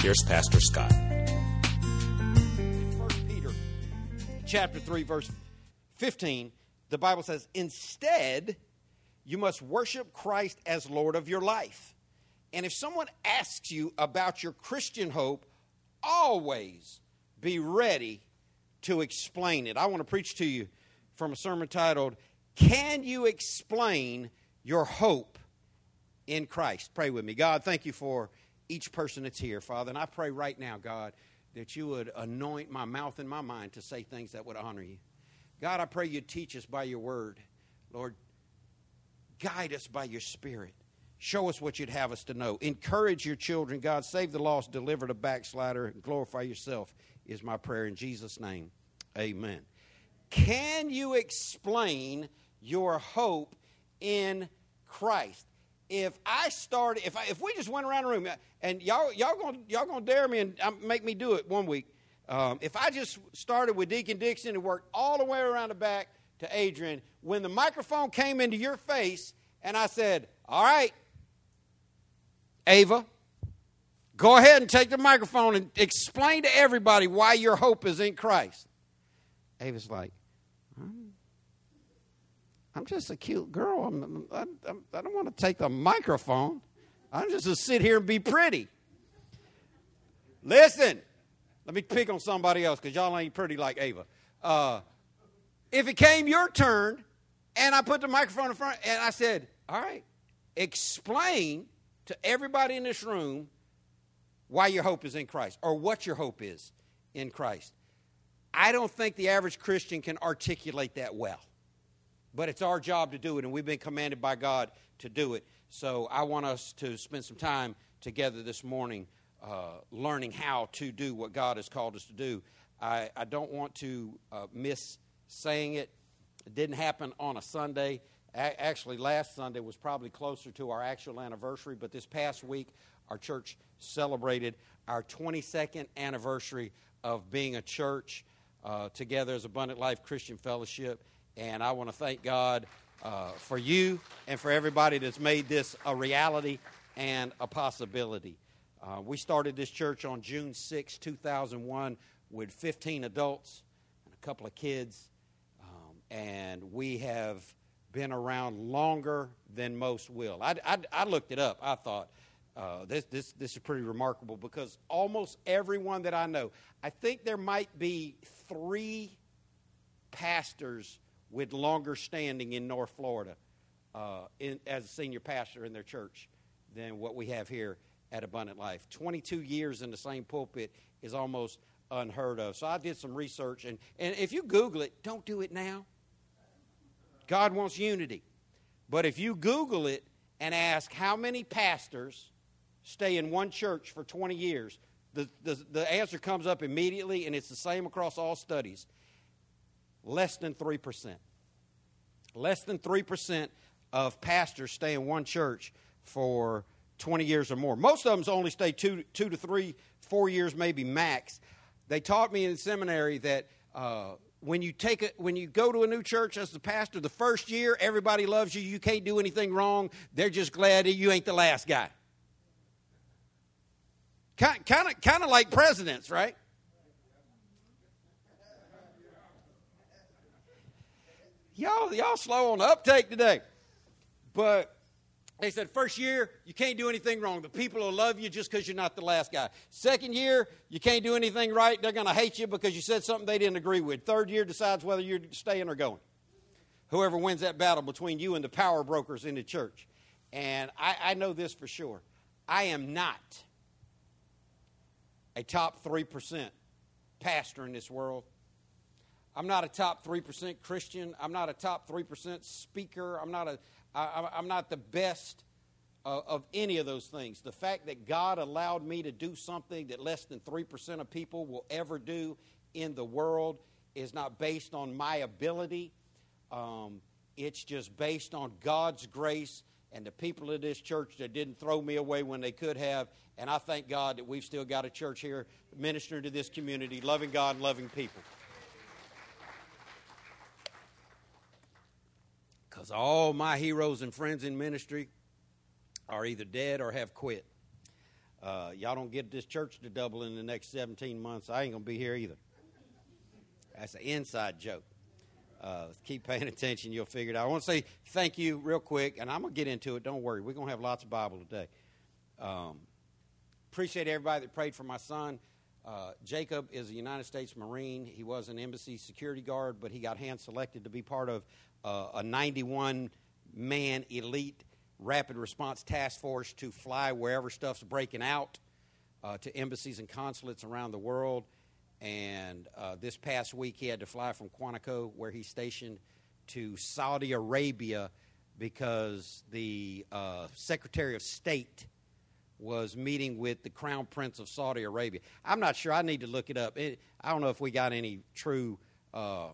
here's Pastor Scott. First Peter chapter 3 verse 15 the Bible says instead you must worship Christ as Lord of your life. And if someone asks you about your Christian hope, always be ready to explain it. I want to preach to you from a sermon titled Can you explain your hope in Christ? Pray with me. God, thank you for each person that's here, Father. And I pray right now, God, that you would anoint my mouth and my mind to say things that would honor you. God, I pray you'd teach us by your word. Lord, guide us by your spirit. Show us what you'd have us to know. Encourage your children, God. Save the lost, deliver the backslider, and glorify yourself, is my prayer in Jesus' name. Amen. Can you explain your hope in Christ? If I started, if I, if we just went around the room, and y'all y'all gonna y'all gonna dare me and um, make me do it one week. Um, if I just started with Deacon Dixon and worked all the way around the back to Adrian, when the microphone came into your face, and I said, "All right, Ava, go ahead and take the microphone and explain to everybody why your hope is in Christ." Ava's like, "I'm, I'm just a cute girl. I'm, I, I'm, I don't want to take the microphone. I'm just to sit here and be pretty." Listen, let me pick on somebody else because y'all ain't pretty like Ava. Uh, if it came your turn and I put the microphone in front and I said, All right, explain to everybody in this room why your hope is in Christ or what your hope is in Christ. I don't think the average Christian can articulate that well, but it's our job to do it, and we've been commanded by God to do it. So I want us to spend some time together this morning uh, learning how to do what God has called us to do. I, I don't want to uh, miss saying it. It didn't happen on a Sunday. A- actually, last Sunday was probably closer to our actual anniversary, but this past week, our church celebrated our 22nd anniversary of being a church uh, together as Abundant Life Christian Fellowship. And I want to thank God uh, for you and for everybody that's made this a reality and a possibility. Uh, we started this church on June 6, 2001, with 15 adults and a couple of kids. Um, and we have been around longer than most will. I, I, I looked it up. I thought, uh, this, this, this is pretty remarkable because almost everyone that I know, I think there might be three pastors with longer standing in North Florida uh, in, as a senior pastor in their church than what we have here at Abundant Life. 22 years in the same pulpit is almost unheard of. So I did some research, and, and if you Google it, don't do it now. God wants unity. But if you Google it and ask how many pastors stay in one church for 20 years, the, the, the answer comes up immediately, and it's the same across all studies less than 3%. Less than 3% of pastors stay in one church for 20 years or more. Most of them only stay two, two to three, four years, maybe max. They taught me in seminary that uh, when you take it, when you go to a new church as the pastor, the first year everybody loves you. You can't do anything wrong. They're just glad that you ain't the last guy. Kind of, kind of like presidents, right? Y'all, y'all slow on the uptake today. But they said, first year, you can't do anything wrong. The people will love you just because you're not the last guy. Second year, you can't do anything right. They're going to hate you because you said something they didn't agree with. Third year decides whether you're staying or going. Whoever wins that battle between you and the power brokers in the church. And I, I know this for sure. I am not a top 3% pastor in this world. I'm not a top 3% Christian. I'm not a top 3% speaker. I'm not, a, I, I'm not the best of, any of those things. The fact that God allowed me to do something that less than 3% of people will ever do in the world is not based on my ability. Um, it's just based on God's grace and the people of this church that didn't throw me away when they could have. And I thank God that we've still got a church here ministering to this community, loving God and loving people. Because all my heroes and friends in ministry are either dead or have quit. Uh, y'all don't get this church to double in the next 17 months. I ain't going to be here either. That's an inside joke. Uh, keep paying attention, you'll figure it out. I want to say thank you real quick, and I'm going to get into it. Don't worry. We're going to have lots of Bible today. Um, appreciate everybody that prayed for my son. Uh, Jacob is a United States Marine. He was an embassy security guard, but he got hand selected to be part of uh, a 91 man elite rapid response task force to fly wherever stuff's breaking out uh, to embassies and consulates around the world. And uh, this past week, he had to fly from Quantico, where he's stationed, to Saudi Arabia because the uh, Secretary of State was meeting with the Crown Prince of Saudi Arabia. I'm not sure. I need to look it up. It, I don't know if we got any true uh,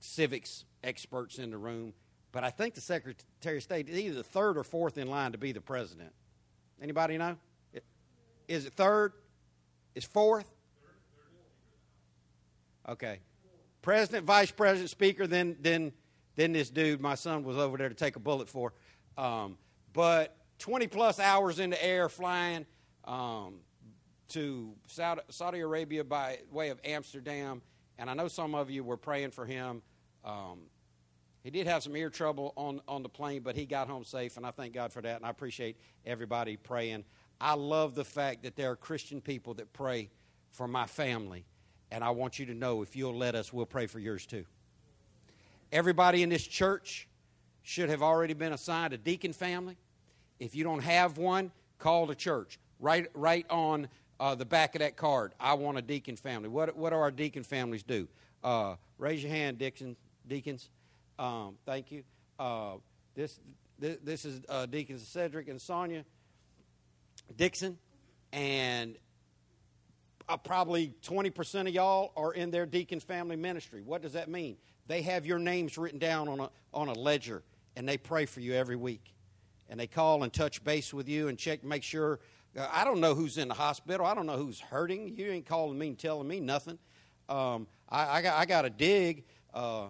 civics experts in the room, but I think the Secretary of State is either the third or fourth in line to be the president. Anybody know? Is it third? Is fourth? Okay. President, vice president, speaker, then then then this dude my son was over there to take a bullet for. Um, but 20 plus hours in the air flying um, to Saudi, Saudi, Arabia by way of Amsterdam. And I know some of you were praying for him. Um, he did have some ear trouble on, on the plane, but he got home safe, and I thank God for that. And I appreciate everybody praying. I love the fact that there are Christian people that pray for my family. And I want you to know if you'll let us, we'll pray for yours too. Everybody in this church should have already been assigned a deacon family. If you don't have one, call the church. Write, right on uh, the back of that card, I want a deacon family. What, what do our deacon families do? Uh, raise your hand, Dixon, deacons. Um, thank you. Uh, this, this, this is uh, Deacons Cedric and Sonia Dixon, and uh, probably 20% of y'all are in their deacon family ministry. What does that mean? They have your names written down on a, on a ledger, and they pray for you every week. And they call and touch base with you and check, make sure. Uh, I don't know who's in the hospital. I don't know who's hurting. You ain't calling me and telling me nothing. Um, I, I, got, I got to dig. Uh,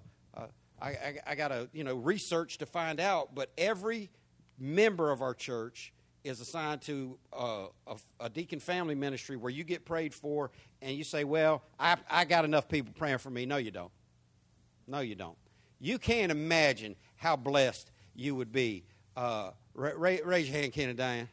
I, I, I got to, you know, research to find out. But every member of our church is assigned to uh, a, a, deacon family ministry where you get prayed for and you say, Well, I, I got enough people praying for me. No, you don't. No, you don't. You can't imagine how blessed you would be. Uh, ra- raise your hand, Ken and Diane.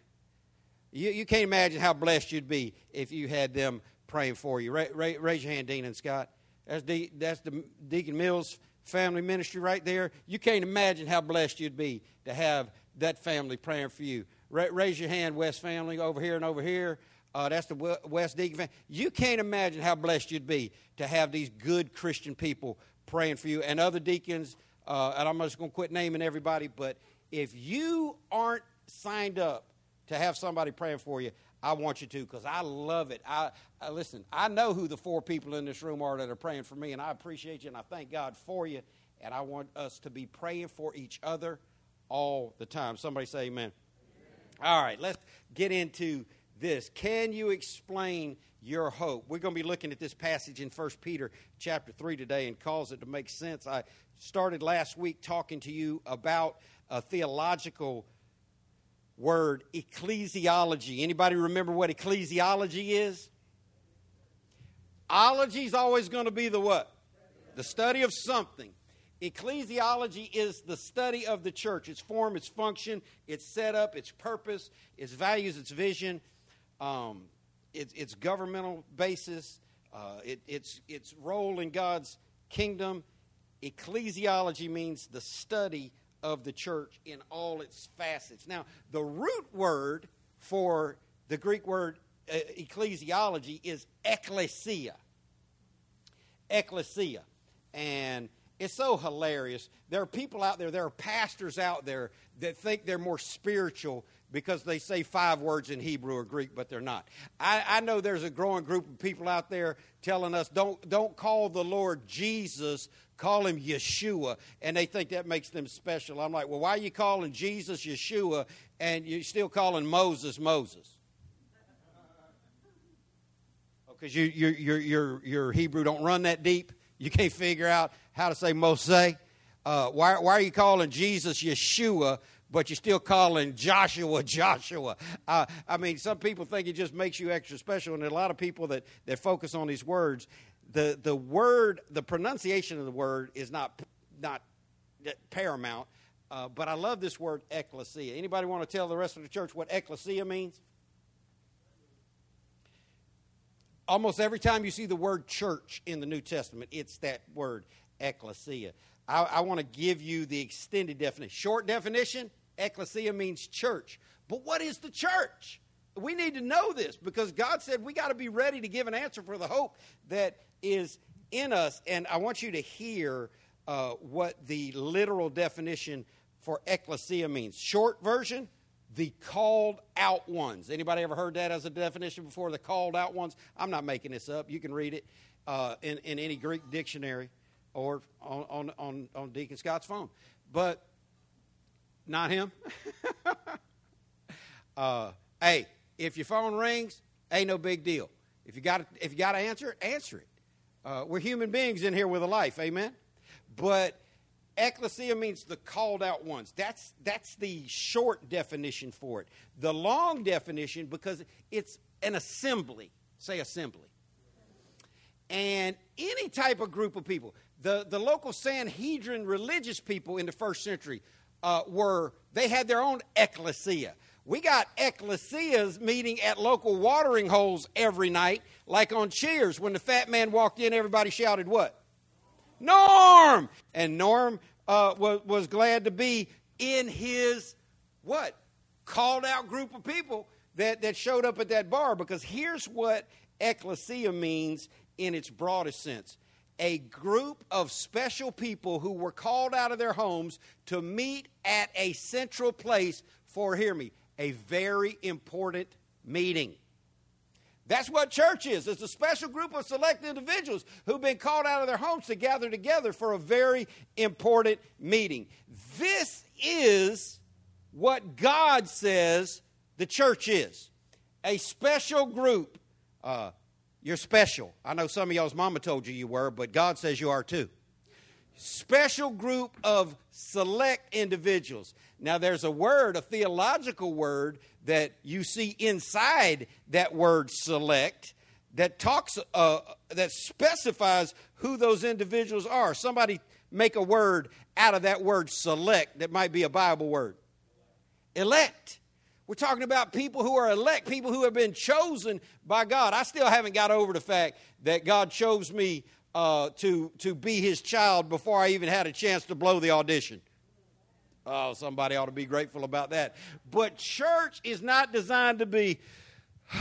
You, you can't imagine how blessed you'd be if you had them praying for you. Ra- ra- raise your hand, Dean and Scott. That's, the, that's the Deacon Mills family ministry right there. You can't imagine how blessed you'd be to have that family praying for you. Ra- raise your hand, West family, over here and over here. Uh, that's the West Deacon family. You can't imagine how blessed you'd be to have these good Christian people praying for you and other deacons. Uh, and I'm just going to quit naming everybody, but if you aren't signed up to have somebody praying for you, I want you to because I love it. I, I, listen. I know who the four people in this room are that are praying for me, and I appreciate you and I thank God for you. And I want us to be praying for each other all the time. Somebody say Amen. All right, let's get into this. Can you explain your hope? We're going to be looking at this passage in 1 Peter chapter 3 today and cause it to make sense. I started last week talking to you about a theological word, ecclesiology. Anybody remember what ecclesiology is? Ology is always going to be the what? The study of something. Ecclesiology is the study of the church, its form, its function, its setup, its purpose, its values, its vision, um, its, its governmental basis, uh, it, its, its role in God's kingdom. Ecclesiology means the study of the church in all its facets. Now, the root word for the Greek word uh, ecclesiology is ecclesia. Ecclesia. And it's so hilarious. There are people out there, there are pastors out there that think they're more spiritual because they say five words in Hebrew or Greek, but they're not. I, I know there's a growing group of people out there telling us don't, don't call the Lord Jesus, call him Yeshua, and they think that makes them special. I'm like, well, why are you calling Jesus Yeshua and you're still calling Moses Moses? Because you, your, your, your, your Hebrew don't run that deep. You can't figure out how to say Mose. Uh, why, why are you calling Jesus Yeshua, but you're still calling Joshua Joshua? Uh, I mean, some people think it just makes you extra special, and a lot of people that, that focus on these words, the, the word, the pronunciation of the word is not, not paramount. Uh, but I love this word ecclesia. Anybody want to tell the rest of the church what ecclesia means? Almost every time you see the word church in the New Testament, it's that word ecclesia. I, I want to give you the extended definition. Short definition ecclesia means church. But what is the church? We need to know this because God said we got to be ready to give an answer for the hope that is in us. And I want you to hear uh, what the literal definition for ecclesia means. Short version the called out ones. Anybody ever heard that as a definition before? The called out ones. I'm not making this up. You can read it uh, in, in any Greek dictionary or on, on, on, on Deacon Scott's phone. But not him. uh, hey, if your phone rings, ain't no big deal. If you got if you got to answer it, answer it. Uh, we're human beings in here with a life, amen. But ecclesia means the called out ones. That's that's the short definition for it. The long definition because it's an assembly. Say assembly. And any type of group of people the, the local Sanhedrin religious people in the first century uh, were, they had their own ecclesia. We got ecclesias meeting at local watering holes every night, like on Cheers. When the fat man walked in, everybody shouted, What? Norm! And Norm uh, was, was glad to be in his, what? Called out group of people that, that showed up at that bar because here's what ecclesia means in its broadest sense a group of special people who were called out of their homes to meet at a central place for, hear me, a very important meeting. That's what church is. It's a special group of select individuals who've been called out of their homes to gather together for a very important meeting. This is what God says the church is a special group. Uh, you're special. I know some of y'all's mama told you you were, but God says you are too. Special group of select individuals. Now, there's a word, a theological word, that you see inside that word select that talks, uh, that specifies who those individuals are. Somebody make a word out of that word select that might be a Bible word. Elect. We're talking about people who are elect, people who have been chosen by God. I still haven't got over the fact that God chose me uh, to, to be his child before I even had a chance to blow the audition. Oh, somebody ought to be grateful about that. But church is not designed to be.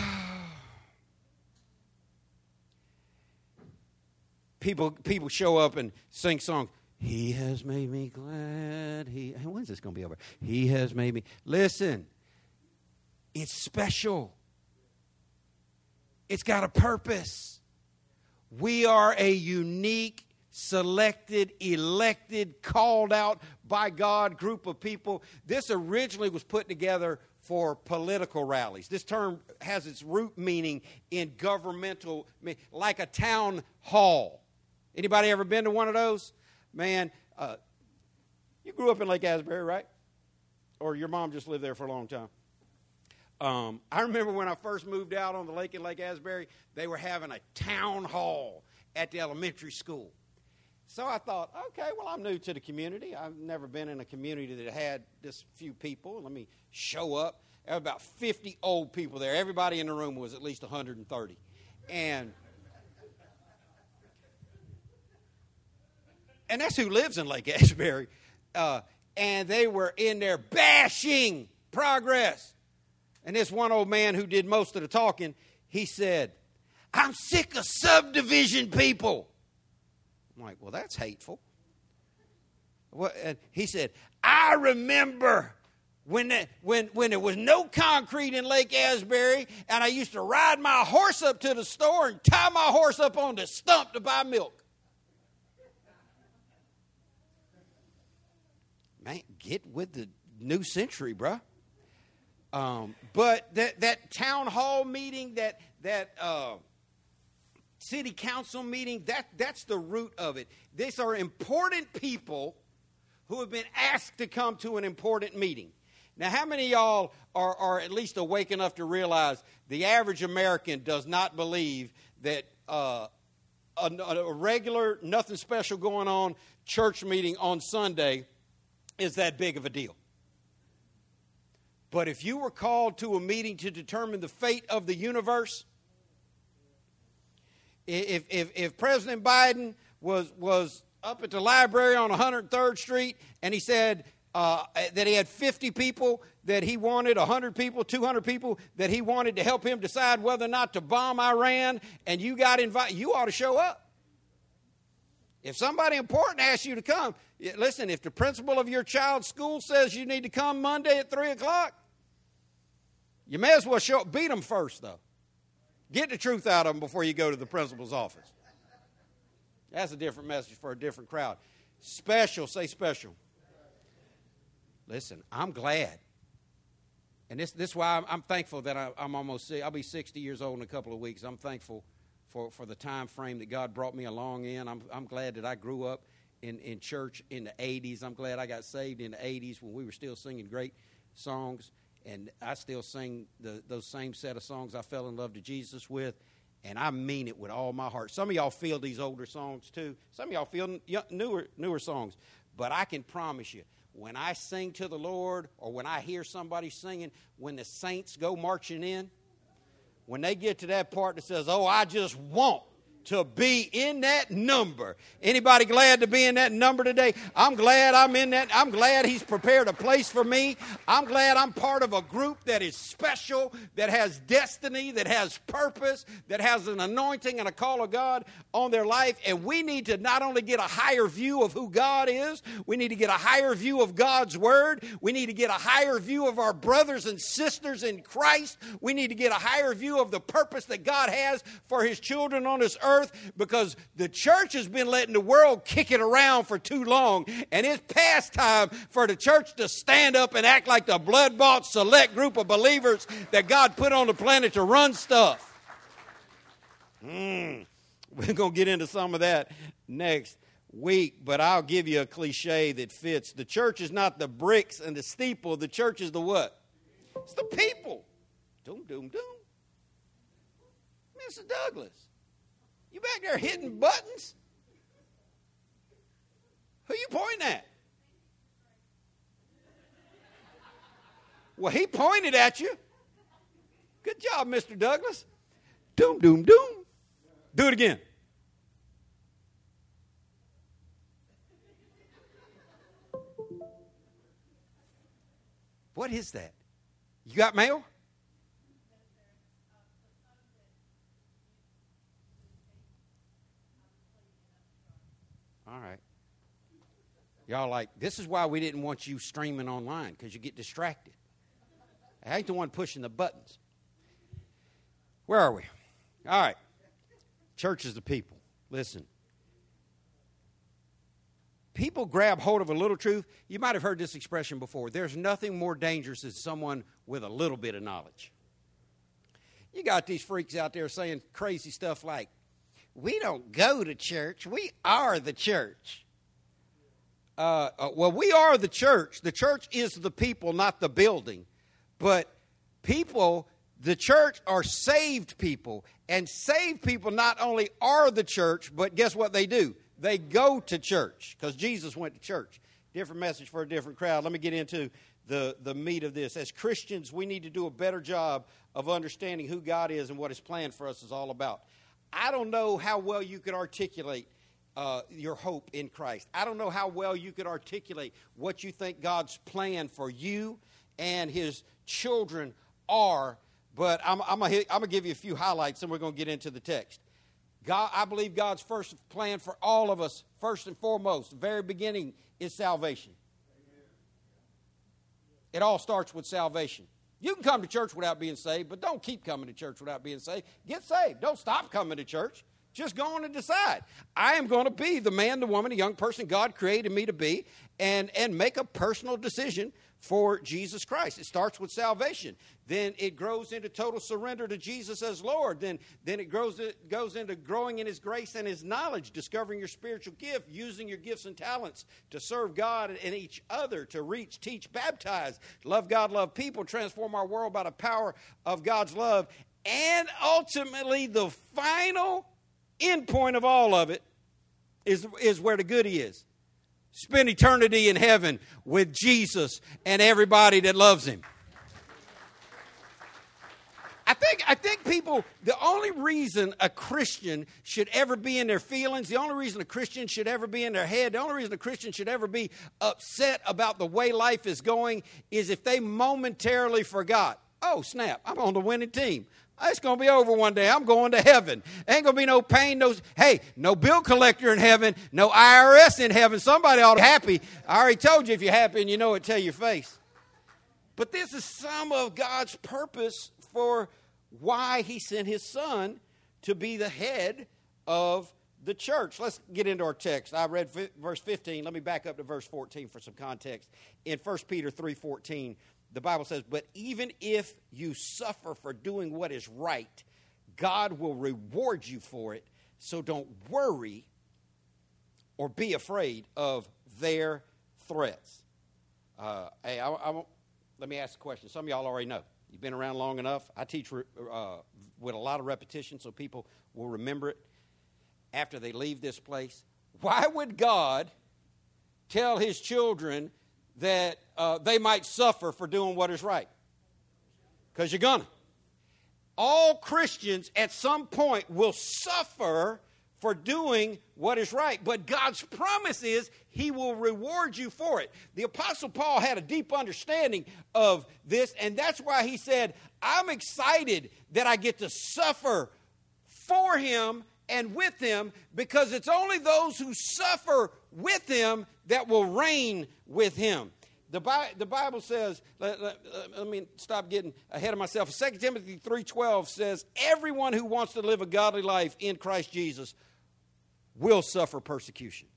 people, people show up and sing songs. He has made me glad. He, when's this going to be over? He has made me. Listen, it's special, it's got a purpose. We are a unique, selected, elected, called out by God group of people. This originally was put together for political rallies. This term has its root meaning in governmental, like a town hall. Anybody ever been to one of those? Man, uh, you grew up in Lake Asbury, right? Or your mom just lived there for a long time? Um, I remember when I first moved out on the lake in Lake Asbury, they were having a town hall at the elementary school. So I thought, okay, well, I'm new to the community. I've never been in a community that had this few people. Let me show up. There were about 50 old people there. Everybody in the room was at least 130. And and that's who lives in Lake Asbury. Uh, and they were in there bashing progress. And this one old man who did most of the talking, he said, I'm sick of subdivision people. I'm like, well, that's hateful. Well, and he said, I remember when, when, when there was no concrete in Lake Asbury, and I used to ride my horse up to the store and tie my horse up on the stump to buy milk. Man, get with the new century, bruh. Um, but that, that town hall meeting, that, that uh, city council meeting, that, that's the root of it. These are important people who have been asked to come to an important meeting. Now, how many y'all are, are at least awake enough to realize the average American does not believe that uh, a, a regular, nothing special going on church meeting on Sunday is that big of a deal? But if you were called to a meeting to determine the fate of the universe, if, if, if President Biden was, was up at the library on 103rd Street and he said, uh, that he had 50 people that he wanted, 100 people, 200 people that he wanted to help him decide whether or not to bomb Iran, and you got invited, you ought to show up. If somebody important asks you to come, listen, if the principal of your child's school says you need to come Monday at 3 o'clock, you may as well show up. Beat them first, though. Get the truth out of them before you go to the principal's office. That's a different message for a different crowd. Special, say special. Listen, I'm glad. And this, this is why I'm, I'm thankful that I, am almost, I'll be 60 years old in a couple of weeks. I'm thankful for, for the time frame that God brought me along in. I'm, I'm glad that I grew up in, in church in the 80s. I'm glad I got saved in the 80s when we were still singing great songs. And I still sing the, those same set of songs I fell in love to Jesus with. And I mean it with all my heart. Some of y'all feel these older songs too. Some of y'all feel newer, newer songs. But I can promise you, when I sing to the Lord or when I hear somebody singing, when the saints go marching in, when they get to that part that says, Oh, I just want to be in that number. Anybody glad to be in that number today? I'm glad I'm in that. I'm glad he's prepared a place for me. I'm glad I'm part of a group that is special, that has destiny, that has purpose, that has an anointing and a call of God on their life. And we need to not only get a higher view of who God is, we need to get a higher view of God's word. We need to get a higher view of our brothers and sisters in Christ. We need to get a higher view of the purpose that God has for his children on this earth because the church has been letting the world kick it around for too long. And it's past time for the church to stand up and act like the blood bought select group of believers that God put on the planet to run stuff. Mm. We're going to get into some of that next week, but I'll give you a cliche that fits. The church is not the bricks and the steeple, the church is the what? It's the people. Doom, doom, doom. Mr. Douglas. You back there hitting buttons? Who you pointing at? Well, he pointed at you. Good job, Mr. Douglas. Doom, doom, doom. Do it again. What is that? You got mail? All right. Y'all like, this is why we didn't want you streaming online, because you get distracted. I ain't the one pushing the buttons. Where are we? All right. Church is the people. Listen. People grab hold of a little truth. You might have heard this expression before. There's nothing more dangerous than someone with a little bit of knowledge. You got these freaks out there saying crazy stuff like, we don't go to church, we are the church. Uh, uh, well, we are the church. The church is the people, not the building. But people, the church are saved people. And saved people not only are the church, but guess what they do? They go to church because Jesus went to church. Different message for a different crowd. Let me get into the, the meat of this. As Christians, we need to do a better job of understanding who God is and what His plan for us is all about. I don't know how well you could articulate uh, your hope in Christ. I don't know how well you could articulate what you think God's plan for you and His children are, but I'm, I'm going to give you a few highlights and we're going to get into the text. God, I believe God's first plan for all of us, first and foremost, the very beginning, is salvation. It all starts with salvation. You can come to church without being saved, but don't keep coming to church without being saved. Get saved. Don't stop coming to church. Just go on and decide. I am going to be the man, the woman, the young person God created me to be, and, and make a personal decision for Jesus Christ. It starts with salvation. Then it grows into total surrender to Jesus as Lord. Then, then it grows, it goes into growing in His grace and His knowledge, discovering your spiritual gift, using your gifts and talents to serve God and each other, to reach, teach, baptize, love God, love people, transform our world by the power of God's love. And ultimately, the final end point of all of it is, is where the goody is. Spend eternity in heaven with Jesus and everybody that loves him. I think, I think people, the only reason a Christian should ever be in their feelings, the only reason a Christian should ever be in their head, the only reason a Christian should ever be upset about the way life is going is if they momentarily forgot, oh, snap, I'm on the winning team. It's going to be over one day. I'm going to heaven. Ain't going to be no pain. No, hey, no bill collector in heaven. No IRS in heaven. Somebody ought to be happy. I already told you if you're happy and you know it, tell your face. But this is some of God's purpose for why He sent His Son to be the head of the church. Let's get into our text. I read verse 15. Let me back up to verse 14 for some context. In 1 Peter 3:14, the Bible says, But even if you suffer for doing what is right, God will reward you for it. So don't worry or be afraid of their threats. Uh, hey, I, I, let me ask a question. Some of y'all already know. You've been around long enough. I teach uh, with a lot of repetition so people will remember it after they leave this place. Why would God tell his children that uh, they might suffer for doing what is right. Because you're to. All Christians at some point will suffer for doing what is right. But God's promise is He will reward you for it. The Apostle Paul had a deep understanding of this, and that's why he said, I'm excited that I get to suffer for Him and with Him because it's only those who suffer with Him that will reign with him. The, Bi- the Bible says, let, let, let, me stop getting ahead of myself. 2 Timothy 3.12 says, everyone who wants to live a godly life in Christ Jesus will suffer persecution.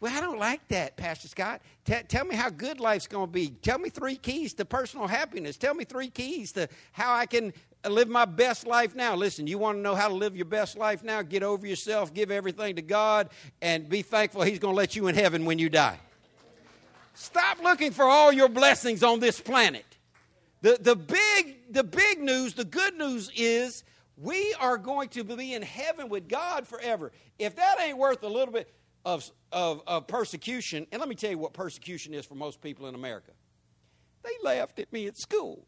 Well, I don't like that, Pastor Scott. T- tell me how good life's going to be. Tell me three keys to personal happiness. Tell me three keys to how I can live my best life now. Listen, you want to know how to live your best life now? Get over yourself, give everything to God, and be thankful He's going to let you in heaven when you die. Stop looking for all your blessings on this planet. The, the, big, the big news, the good news is we are going to be in heaven with God forever. If that ain't worth a little bit of, of, of persecution, and let me tell you what persecution is for most people in America. They laughed at me at school.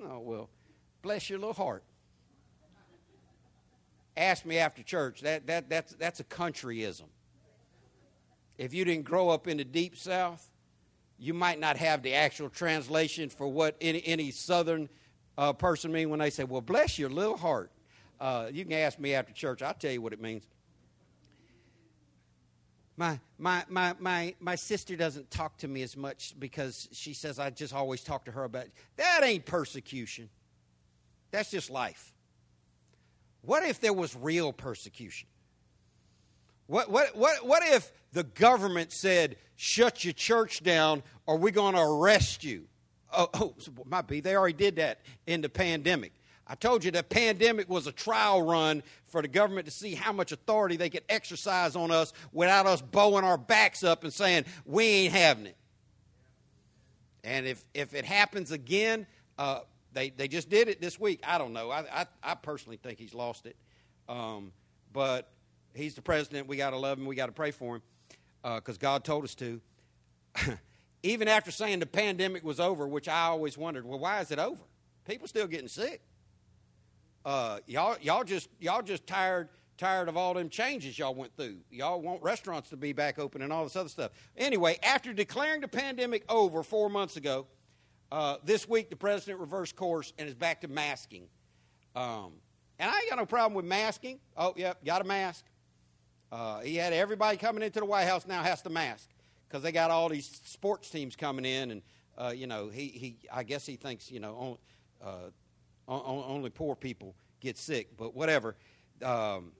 Oh, well, Bless your little heart. Ask me after church. That, that, that's, that's a countryism. If you didn't grow up in the deep south, you might not have the actual translation for what any, any southern uh, person mean when they say, well, bless your little heart. Uh, you can ask me after church. I'll tell you what it means. My, my, my, my, my sister doesn't talk to me as much because she says I just always talk to her about it. That ain't persecution. That's just life. What if there was real persecution? What, what, what, what if the government said, shut your church down or we're going to arrest you? Oh, oh, might be. They already did that in the pandemic. I told you the pandemic was a trial run for the government to see how much authority they could exercise on us without us bowing our backs up and saying, we ain't having it. And if, if it happens again, uh, they, they just did it this week. I don't know. I, I, I personally think he's lost it. Um, but he's the president. We got to love him. We got to pray for him because uh, God told us to. Even after saying the pandemic was over, which I always wondered, well, why is it over? People still getting sick. Uh, y'all, y'all just y'all just tired tired of all them changes y'all went through. Y'all want restaurants to be back open and all this other stuff. Anyway, after declaring the pandemic over four months ago, uh, this week, the president reversed course and is back to masking. Um, and I ain't got no problem with masking. Oh, yep, got a mask. Uh, he had everybody coming into the White House now has to mask because they got all these sports teams coming in, and uh, you know he, he I guess he thinks you know uh, on, only poor people get sick, but whatever. Um,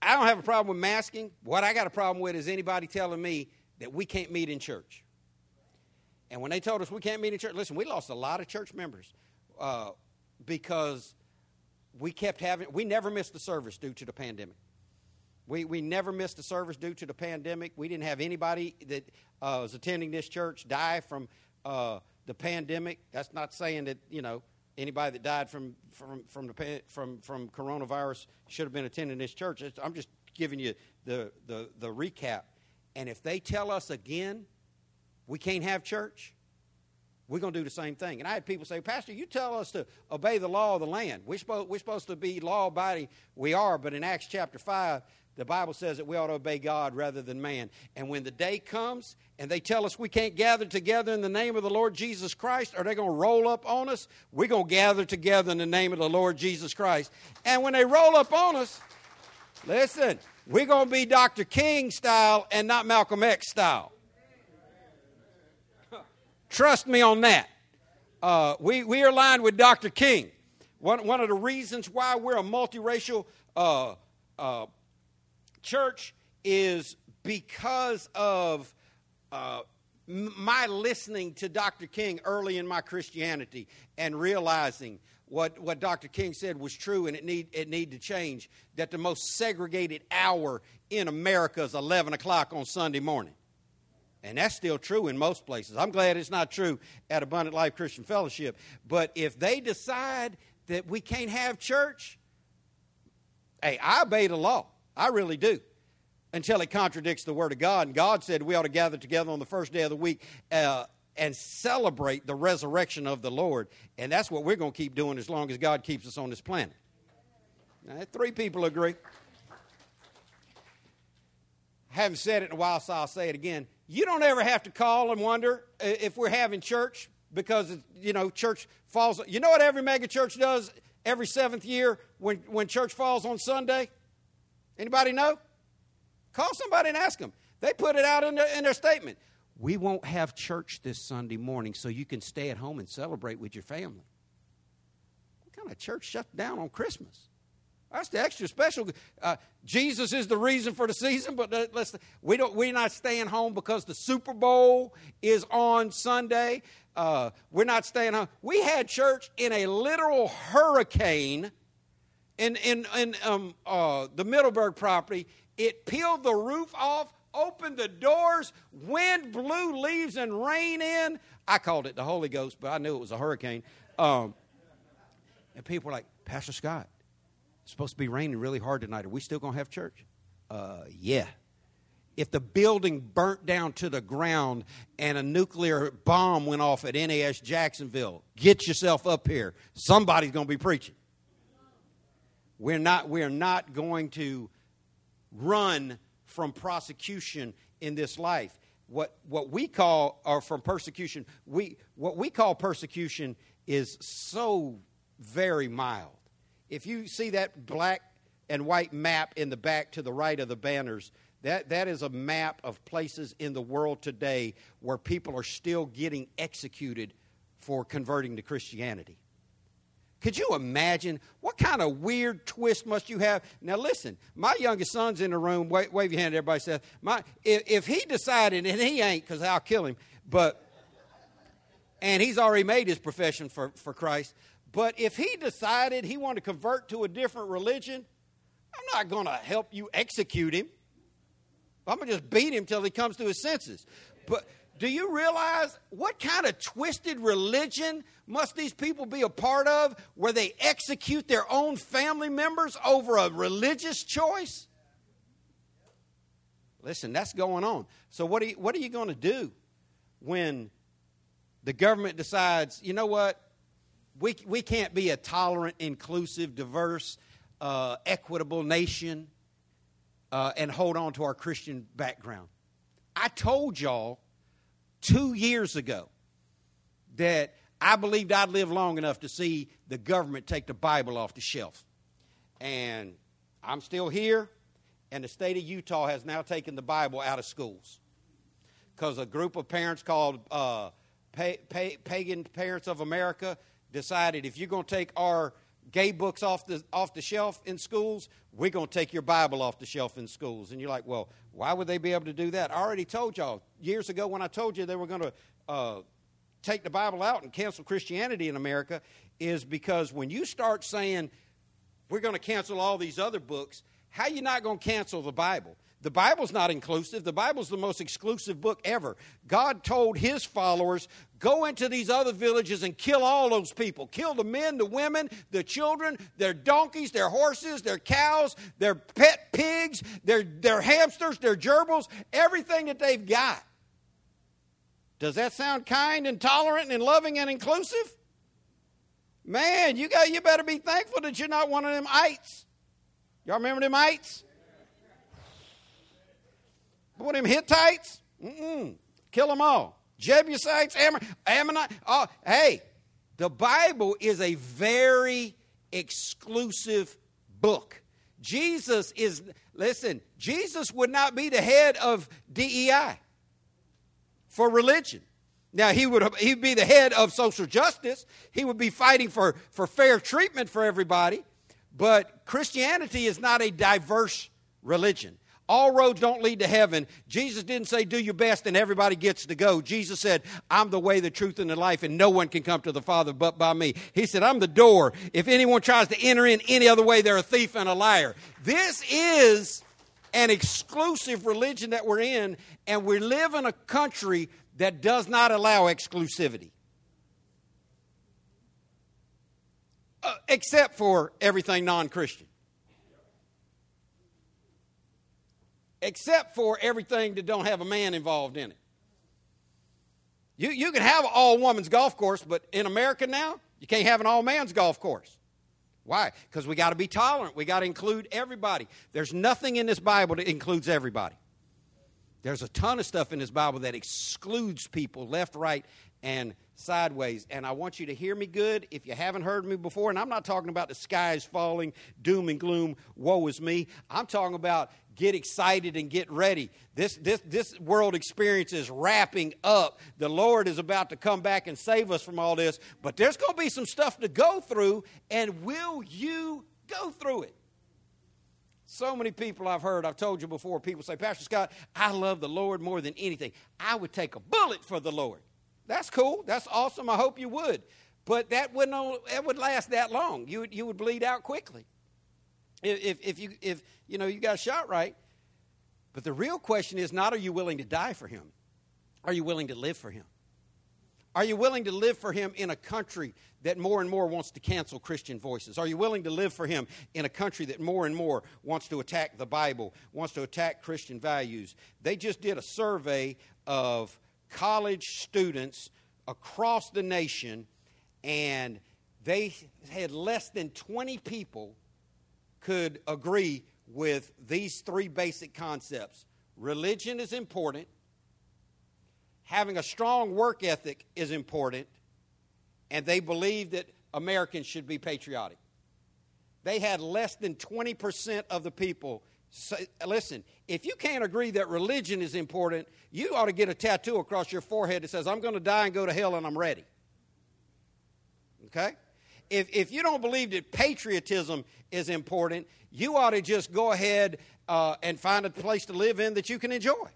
I don't have a problem with masking. What I got a problem with is anybody telling me that we can't meet in church. And when they told us we can't meet in church, listen, we lost a lot of church members uh, because we kept having, we never missed the service due to the pandemic. We, we never missed a service due to the pandemic. We didn't have anybody that uh, was attending this church die from uh, the pandemic. That's not saying that, you know, anybody that died from, from, from, the, from, from coronavirus should have been attending this church. I'm just giving you the, the, the recap. And if they tell us again we can't have church, we're going to do the same thing. And I had people say, Pastor, you tell us to obey the law of the land. We're supposed, we're supposed to be law abiding. We are, but in Acts chapter 5, the Bible says that we ought to obey God rather than man. And when the day comes and they tell us we can't gather together in the name of the Lord Jesus Christ, are they going to roll up on us? We're going to gather together in the name of the Lord Jesus Christ. And when they roll up on us, listen, we're going to be Dr. King style and not Malcolm X style. Trust me on that. Uh, we, we are aligned with Dr. King. One, one of the reasons why we're a multiracial uh, uh, church is because of uh, my listening to Dr. King early in my Christianity and realizing what, what Dr. King said was true and it need, it need to change. That the most segregated hour in America is 11 o'clock on Sunday morning. And that's still true in most places. I'm glad it's not true at Abundant Life Christian Fellowship. But if they decide that we can't have church, hey, I obey the law. I really do. Until it contradicts the Word of God. And God said we ought to gather together on the first day of the week uh, and celebrate the resurrection of the Lord. And that's what we're going to keep doing as long as God keeps us on this planet. Now, three people agree. I haven't said it in a while, so I'll say it again. You don't ever have to call and wonder if we're having church because, you know, church falls. You know what every mega church does every seventh year when, when church falls on Sunday? Anybody know? Call somebody and ask them. They put it out in their, in their statement. We won't have church this Sunday morning, so you can stay at home and celebrate with your family. What kind of church shut down on Christmas? That's the extra special. Uh, Jesus is the reason for the season, but let's we don't we're not staying home because the Super Bowl is on Sunday. Uh, we're not staying home. We had church in a literal hurricane in in in um, uh, the Middleburg property. It peeled the roof off, opened the doors, wind blew leaves and rain in. I called it the Holy Ghost, but I knew it was a hurricane. Um, and people were like, Pastor Scott, it's supposed to be raining really hard tonight. Are we still going to have church? Uh, yeah. If the building burnt down to the ground and a nuclear bomb went off at NAS Jacksonville, get yourself up here. Somebody's going to be preaching. We're not, we're not going to run from prosecution in this life. What, what we call, or from persecution, we, what we call persecution is so very mild if you see that black and white map in the back to the right of the banners, that, that is a map of places in the world today where people are still getting executed for converting to Christianity. Could you imagine what kind of weird twist must you have? Now, listen, my youngest son's in the room. Wave, wave your hand, everybody says. My, if, if he decided, and he ain't because I'll kill him, but, and he's already made his profession for, for Christ, but if he decided he wanted to convert to a different religion, I'm not going to help you execute him. I'm going to just beat him till he comes to his senses. But do you realize what kind of twisted religion must these people be a part of where they execute their own family members over a religious choice? Listen, that's going on. So, what are you, what are you going to do when the government decides, you know what, we, we can't be a tolerant, inclusive, diverse, uh, equitable nation uh, and hold on to our Christian background. I told y'all two years ago that I believed I'd live long enough to see the government take the Bible off the shelf. And I'm still here, and the state of Utah has now taken the Bible out of schools because a group of parents called uh, pa- pa- Pagan Parents of America decided if you're going to take our gay books off the off the shelf in schools, we're going to take your Bible off the shelf in schools. And you're like, well, why would they be able to do that? I already told y'all years ago when I told you they were going to uh, take the Bible out and cancel Christianity in America, is because when you start saying we're going to cancel all these other books, how you not going to cancel the Bible? The Bible's not inclusive. The Bible's the most exclusive book ever. God told his followers, go into these other villages and kill all those people. Kill the men, the women, the children, their donkeys, their horses, their cows, their pet pigs, their, their hamsters, their gerbils, everything that they've got. Does that sound kind and tolerant and loving and inclusive? Man, you got you better be thankful that you're not one of them ites. Y'all remember them ites? What them Hittites? Mm-mm. Kill them all. Jebusites, Ammon, Ammonite. Oh, hey, the Bible is a very exclusive book. Jesus is, listen, Jesus would not be the head of DEI for religion. Now, he would he'd be the head of social justice. He would be fighting for, for fair treatment for everybody. But Christianity is not a diverse religion. All roads don't lead to heaven. Jesus didn't say, do your best and everybody gets to go. Jesus said, I'm the way, the truth, and the life, and no one can come to the Father but by me. He said, I'm the door. If anyone tries to enter in any other way, they're a thief and a liar. This is an exclusive religion that we're in, and we live in a country that does not allow exclusivity. Uh, except for everything non Christian. Except for everything that don't have a man involved in it. You, you can have an all woman's golf course, but in America now, you can't have an all man's golf course. Why? Because we got to be tolerant. We got to include everybody. There's nothing in this Bible that includes everybody. There's a ton of stuff in this Bible that excludes people left, right, and sideways. And I want you to hear me good if you haven't heard me before. And I'm not talking about the skies falling, doom and gloom, woe is me. I'm talking about get excited and get ready. This, this, this world experience is wrapping up. The Lord is about to come back and save us from all this, but there's going to be some stuff to go through, and will you go through it? So many people I've heard, I've told you before, people say, Pastor Scott, I love the Lord more than anything. I would take a bullet for the Lord. That's cool. That's awesome. I hope you would. But that wouldn't that would last that long. You, you would bleed out quickly if, if, you, if you know you got shot right. But the real question is not are you willing to die for him? Are you willing to live for him? Are you willing to live for him in a country that more and more wants to cancel Christian voices? Are you willing to live for him in a country that more and more wants to attack the Bible, wants to attack Christian values? They just did a survey of college students across the nation, and they had less than 20 people could agree with these three basic concepts religion is important, having a strong work ethic is important, and they believe that Americans should be patriotic. They had less than 20% of the people say, listen, if you can't agree that religion is important, you ought to get a tattoo across your forehead that says, I'm going to die and go to hell and I'm ready. Okay? If, if you don't believe that patriotism is important, you ought to just go ahead uh, and find a place to live in that you can enjoy.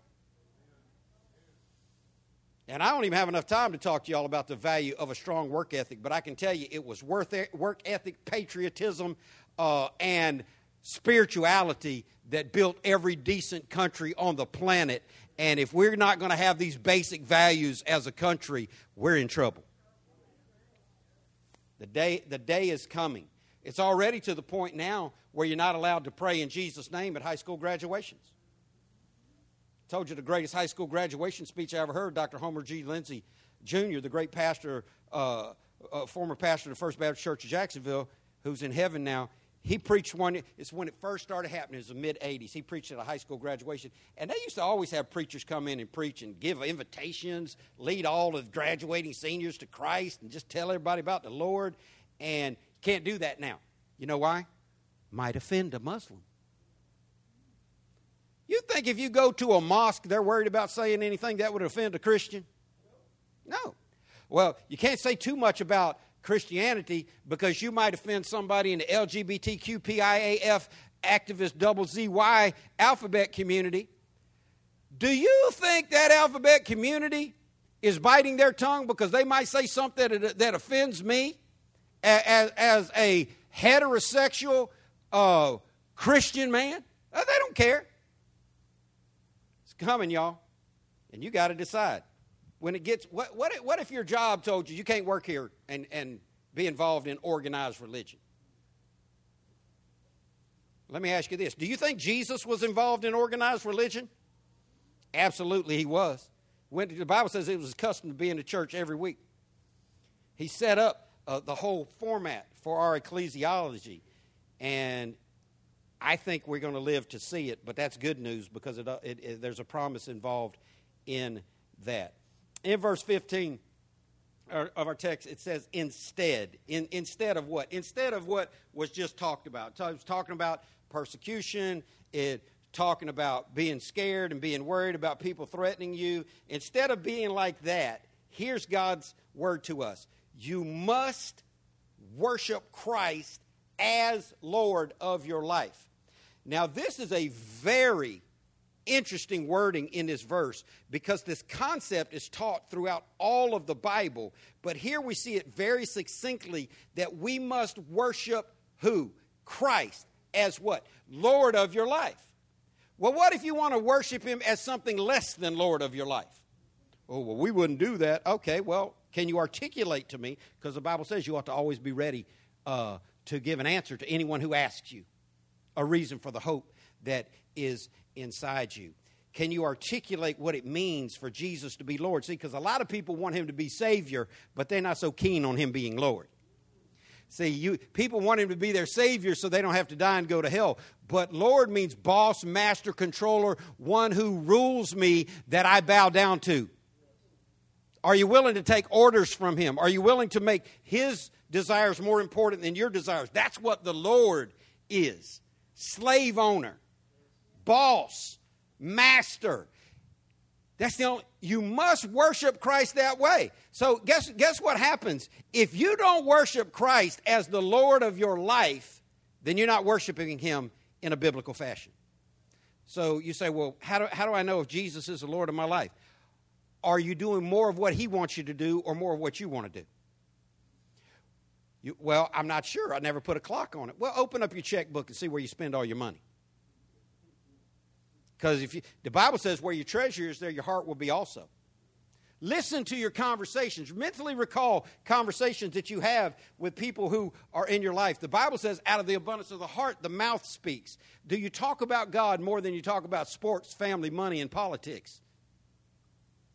And I don't even have enough time to talk to y'all about the value of a strong work ethic, but I can tell you it was worth work ethic, patriotism, uh, and spirituality that built every decent country on the planet. And if we're not going to have these basic values as a country, we're in trouble. The day, the day is coming. It's already to the point now where you're not allowed to pray in Jesus' name at high school graduations. I told you the greatest high school graduation speech I ever heard, Dr. Homer G. Lindsay Jr., the great pastor, uh, uh, former pastor of the First Baptist Church of Jacksonville, who's in heaven now. He preached one, it's when it first started happening, it was the mid 80s. He preached at a high school graduation. And they used to always have preachers come in and preach and give invitations, lead all the graduating seniors to Christ, and just tell everybody about the Lord. And can't do that now. You know why? Might offend a Muslim. You think if you go to a mosque, they're worried about saying anything that would offend a Christian? No. Well, you can't say too much about Christianity because you might offend somebody in the LGBTQPIAF activist double ZY alphabet community. Do you think that alphabet community is biting their tongue because they might say something that, that offends me as, as a heterosexual uh, Christian man? Uh, they don't care. It's coming, y'all. And you got to decide. When it gets, what, what, what if your job told you you can't work here and, and be involved in organized religion? Let me ask you this Do you think Jesus was involved in organized religion? Absolutely, he was. When, the Bible says it was custom to be in the church every week. He set up uh, the whole format for our ecclesiology. And I think we're going to live to see it, but that's good news because it, uh, it, it, there's a promise involved in that. In verse 15 of our text, it says instead. In, instead of what? Instead of what was just talked about. So it was talking about persecution, it talking about being scared and being worried about people threatening you. Instead of being like that, here's God's word to us you must worship Christ as Lord of your life. Now, this is a very interesting wording in this verse because this concept is taught throughout all of the Bible, but here we see it very succinctly that we must worship who? Christ as what? Lord of your life. Well, what if you want to worship him as something less than Lord of your life? Oh, well, we wouldn't do that. Okay, well, can you articulate to me? Because the Bible says you ought to always be ready uh, to give an answer to anyone who asks you a reason for the hope that is inside you. Can you articulate what it means for Jesus to be Lord? See, because a lot of people want him to be Savior, but they're not so keen on him being Lord. See, you, people want him to be their Savior so they don't have to die and go to hell. But Lord means boss, master, controller, one who rules me that I bow down to. Are you willing to take orders from him? Are you willing to make his desires more important than your desires? That's what the Lord is slave owner, boss, master. That's the only, you must worship Christ that way. So guess, guess what happens? If you don't worship Christ as the Lord of your life, then you're not worshiping Him in a biblical fashion. So you say, well, how do, how do I know if Jesus is the Lord of my life? Are you doing more of what He wants you to do or more of what you want to do? You, well, I'm not sure. I never put a clock on it. Well, open up your checkbook and see where you spend all your money. Because if you, the Bible says where your treasure is, there your heart will be also. Listen to your conversations. Mentally recall conversations that you have with people who are in your life. The Bible says, out of the abundance of the heart, the mouth speaks. Do you talk about God more than you talk about sports, family, money, and politics?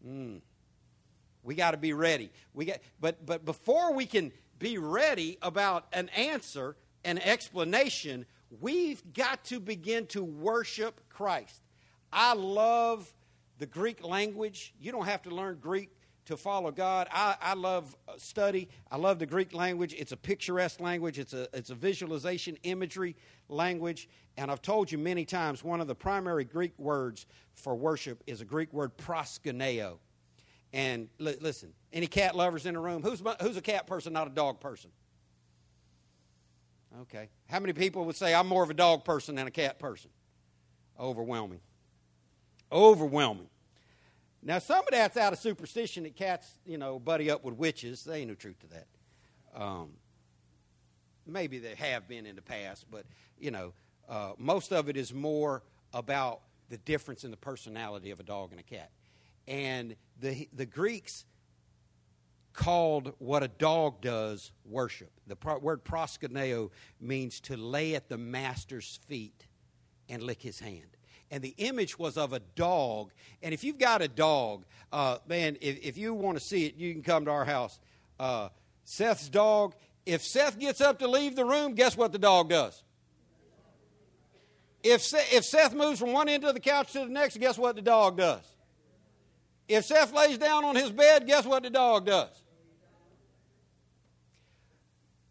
Mm. We got to be ready. We got, but, but before we can be ready about an answer, an explanation, we've got to begin to worship Christ. I love the Greek language. You don't have to learn Greek to follow God. I, I love uh, study. I love the Greek language. It's a picturesque language. It's a it's a visualization imagery language. And I've told you many times one of the primary Greek words for worship is a Greek word proskuneo. And li- listen, any cat lovers in the room? Who's who's a cat person, not a dog person? Okay. How many people would say I'm more of a dog person than a cat person? Overwhelming. Overwhelming. Now, some of that's out of superstition that cats, you know, buddy up with witches. There ain't no truth to that. Um, maybe they have been in the past, but, you know, uh, most of it is more about the difference in the personality of a dog and a cat. And the, the Greeks called what a dog does worship. The pro- word proskuneo means to lay at the master's feet and lick his hand and the image was of a dog. And if you've got a dog, uh, man, if, if, you want to see it, you can come to our house. Uh, Seth's dog, if Seth gets up to leave the room, guess what the dog does? If, if Seth moves from one end of the couch to the next, guess what the dog does? If Seth lays down on his bed, guess what the dog does?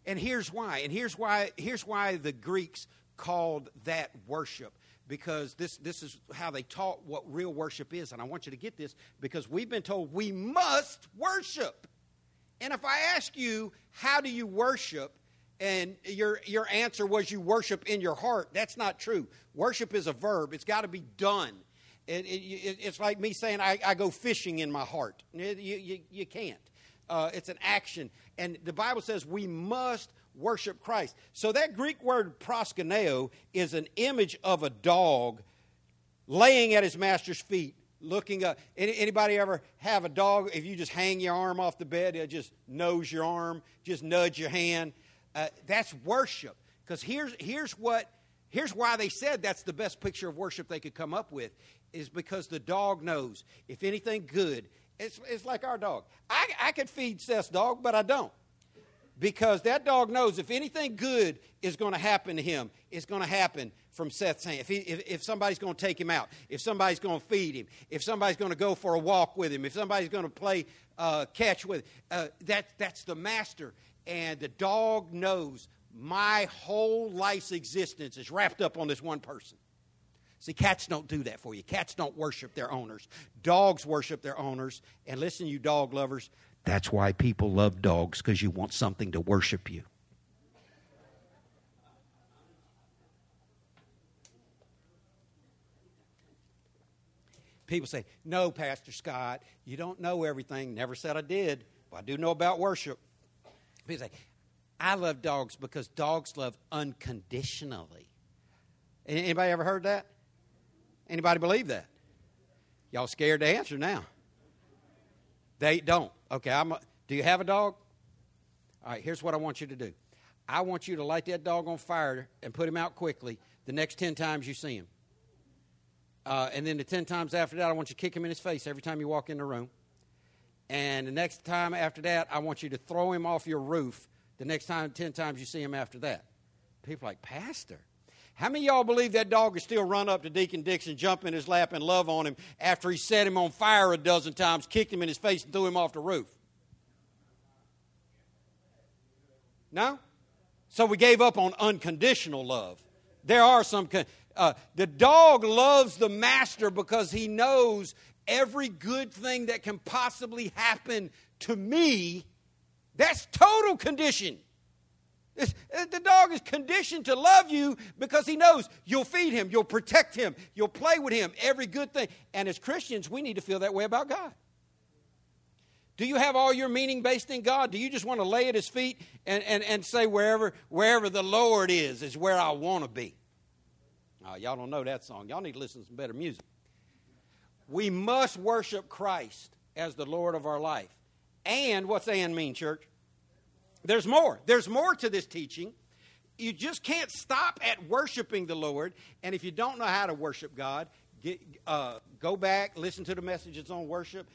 And here's why. And here's why here's why the Greeks called that worship because this, this is how they taught what real worship is. And I want you to get this because we've been told we must worship. And if I ask you, how do you worship? And your, your answer was you worship in your heart. That's not true. Worship is a verb, it's got to be done. It, it, it's like me saying, I, I, go fishing in my heart. You, you, you can't. Uh, it's an action. And the Bible says we must worship Christ. So that Greek word proskuneo is an image of a dog laying at his master's feet, looking up. Anybody ever have a dog? If you just hang your arm off the bed, it just nose your arm, just nudge your hand. Uh, that's worship. Because here's here's what here's why they said that's the best picture of worship they could come up with is because the dog knows if anything good. It's, it's like our dog. I, I could feed Seth's dog, but I don't because that dog knows if anything good is going to happen to him, it's going to happen from Seth's hand. If, he, if, if somebody's going to take him out, if somebody's going to feed him, if somebody's going to go for a walk with him, if somebody's going to play uh, catch with him, uh, that, that's the master. And the dog knows my whole life's existence is wrapped up on this one person. See, cats don't do that for you. Cats don't worship their owners. Dogs worship their owners. And listen, you dog lovers, that's why people love dogs, because you want something to worship you. People say, No, Pastor Scott, you don't know everything. Never said I did, but I do know about worship. People say, I love dogs because dogs love unconditionally. Anybody ever heard that? Anybody believe that? Y'all scared to answer now. They don't. Okay, I'm a, do you have a dog? All right, here's what I want you to do. I want you to light that dog on fire and put him out quickly the next 10 times you see him. Uh, and then the 10 times after that, I want you to kick him in his face every time you walk in the room. And the next time after that, I want you to throw him off your roof the next time, 10 times you see him after that. People like, Pastor, how many y'all believe that dog could still run up to Deacon Dixon, jump in his lap, and love on him after he set him on fire a dozen times, kicked him in his face, and threw him off the roof? No? So we gave up on unconditional love. There are some. Uh, the dog loves the master because he knows every good thing that can possibly happen to me. That's total condition. It's, the dog is conditioned to love you because he knows you'll feed him, you'll protect him, you'll play with him, every good thing. And as Christians, we need to feel that way about God. Do you have all your meaning based in God? Do you just want to lay at his feet and, and, and say, wherever, wherever the Lord is, is where I want to be? Oh, y'all don't know that song. Y'all need to listen to some better music. We must worship Christ as the Lord of our life. And what's and mean, church? There's more. There's more to this teaching. You just can't stop at worshiping the Lord. And if you don't know how to worship God, get, uh, go back, listen to the messages on worship,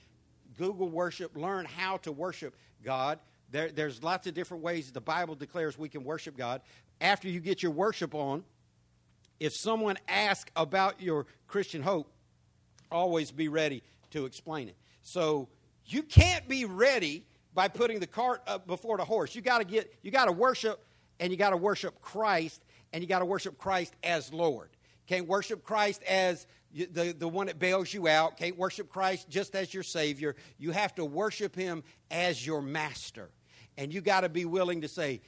Google worship, learn how to worship God. There, there's lots of different ways the Bible declares we can worship God. After you get your worship on, if someone asks about your Christian hope, always be ready to explain it. So you can't be ready by putting the cart up before the horse. You got to get you got to worship and you got to worship Christ and you got to worship Christ as Lord. Can't worship Christ as the, the one that bails you out. Can't worship Christ just as your Savior. You have to worship Him as your Master. And you got to be willing to say,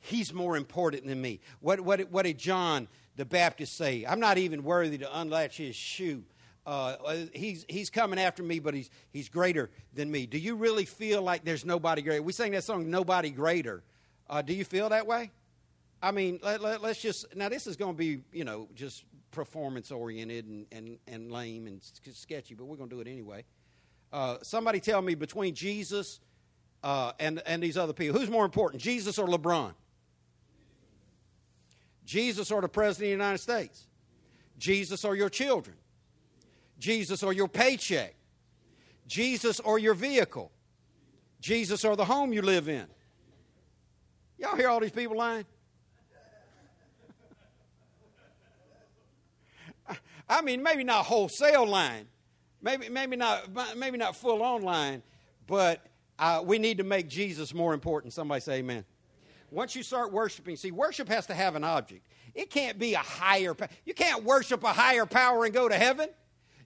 He's more important than me. What, what, what did John the Baptist say? I'm not even worthy to unlatch his shoe uh, he's, he's coming after me, but he's, he's greater than me. Do you really feel like there's nobody greater? We sang that song, Nobody Greater. Uh, do you feel that way? I mean, let, let, let's just, now this is going to be, you know, just performance oriented and, and, and lame and sketchy, but we're going to do it anyway. Uh, somebody tell me between Jesus uh, and, and these other people, who's more important, Jesus or LeBron? Jesus or the President of the United States? Jesus or your children? Jesus or your paycheck, Jesus or your vehicle, Jesus or the home you live in. Y'all hear all these people lying? I mean, maybe not wholesale line, maybe maybe not maybe not full on line, but uh, we need to make Jesus more important. Somebody say Amen. once you start worshiping, see, worship has to have an object. It can't be a higher. You can't worship a higher power and go to heaven.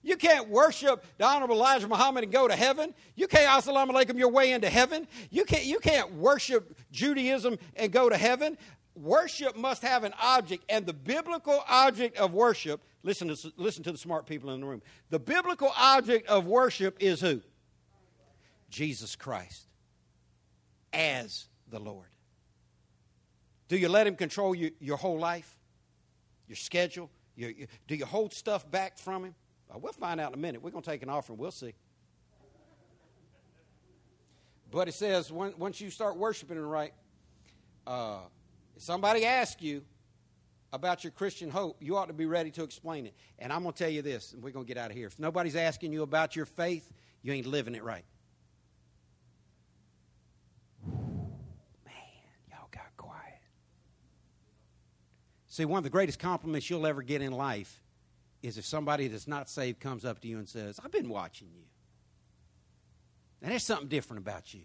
You can't worship the Honorable Elijah Muhammad and go to heaven. You can't assalamu alaikum your way into heaven. You can't, you can't worship Judaism and go to heaven. Worship must have an object, and the biblical object of worship, listen to, listen to the smart people in the room. The biblical object of worship is who? Jesus Christ as the Lord. Do you let Him control you, your whole life, your schedule? Your, your, do you hold stuff back from Him? Well, we'll find out in a minute. We're going to take an offering. We'll see. But it says once you start worshiping Him right, uh, if somebody asks you about your Christian hope, you ought to be ready to explain it. And I'm going to tell you this, and we're going to get out of here. If nobody's asking you about your faith, you ain't living it right. Man, y'all got quiet. See, one of the greatest compliments you'll ever get in life is if somebody that's not saved comes up to you and says, I've been watching you. And there's something different about you.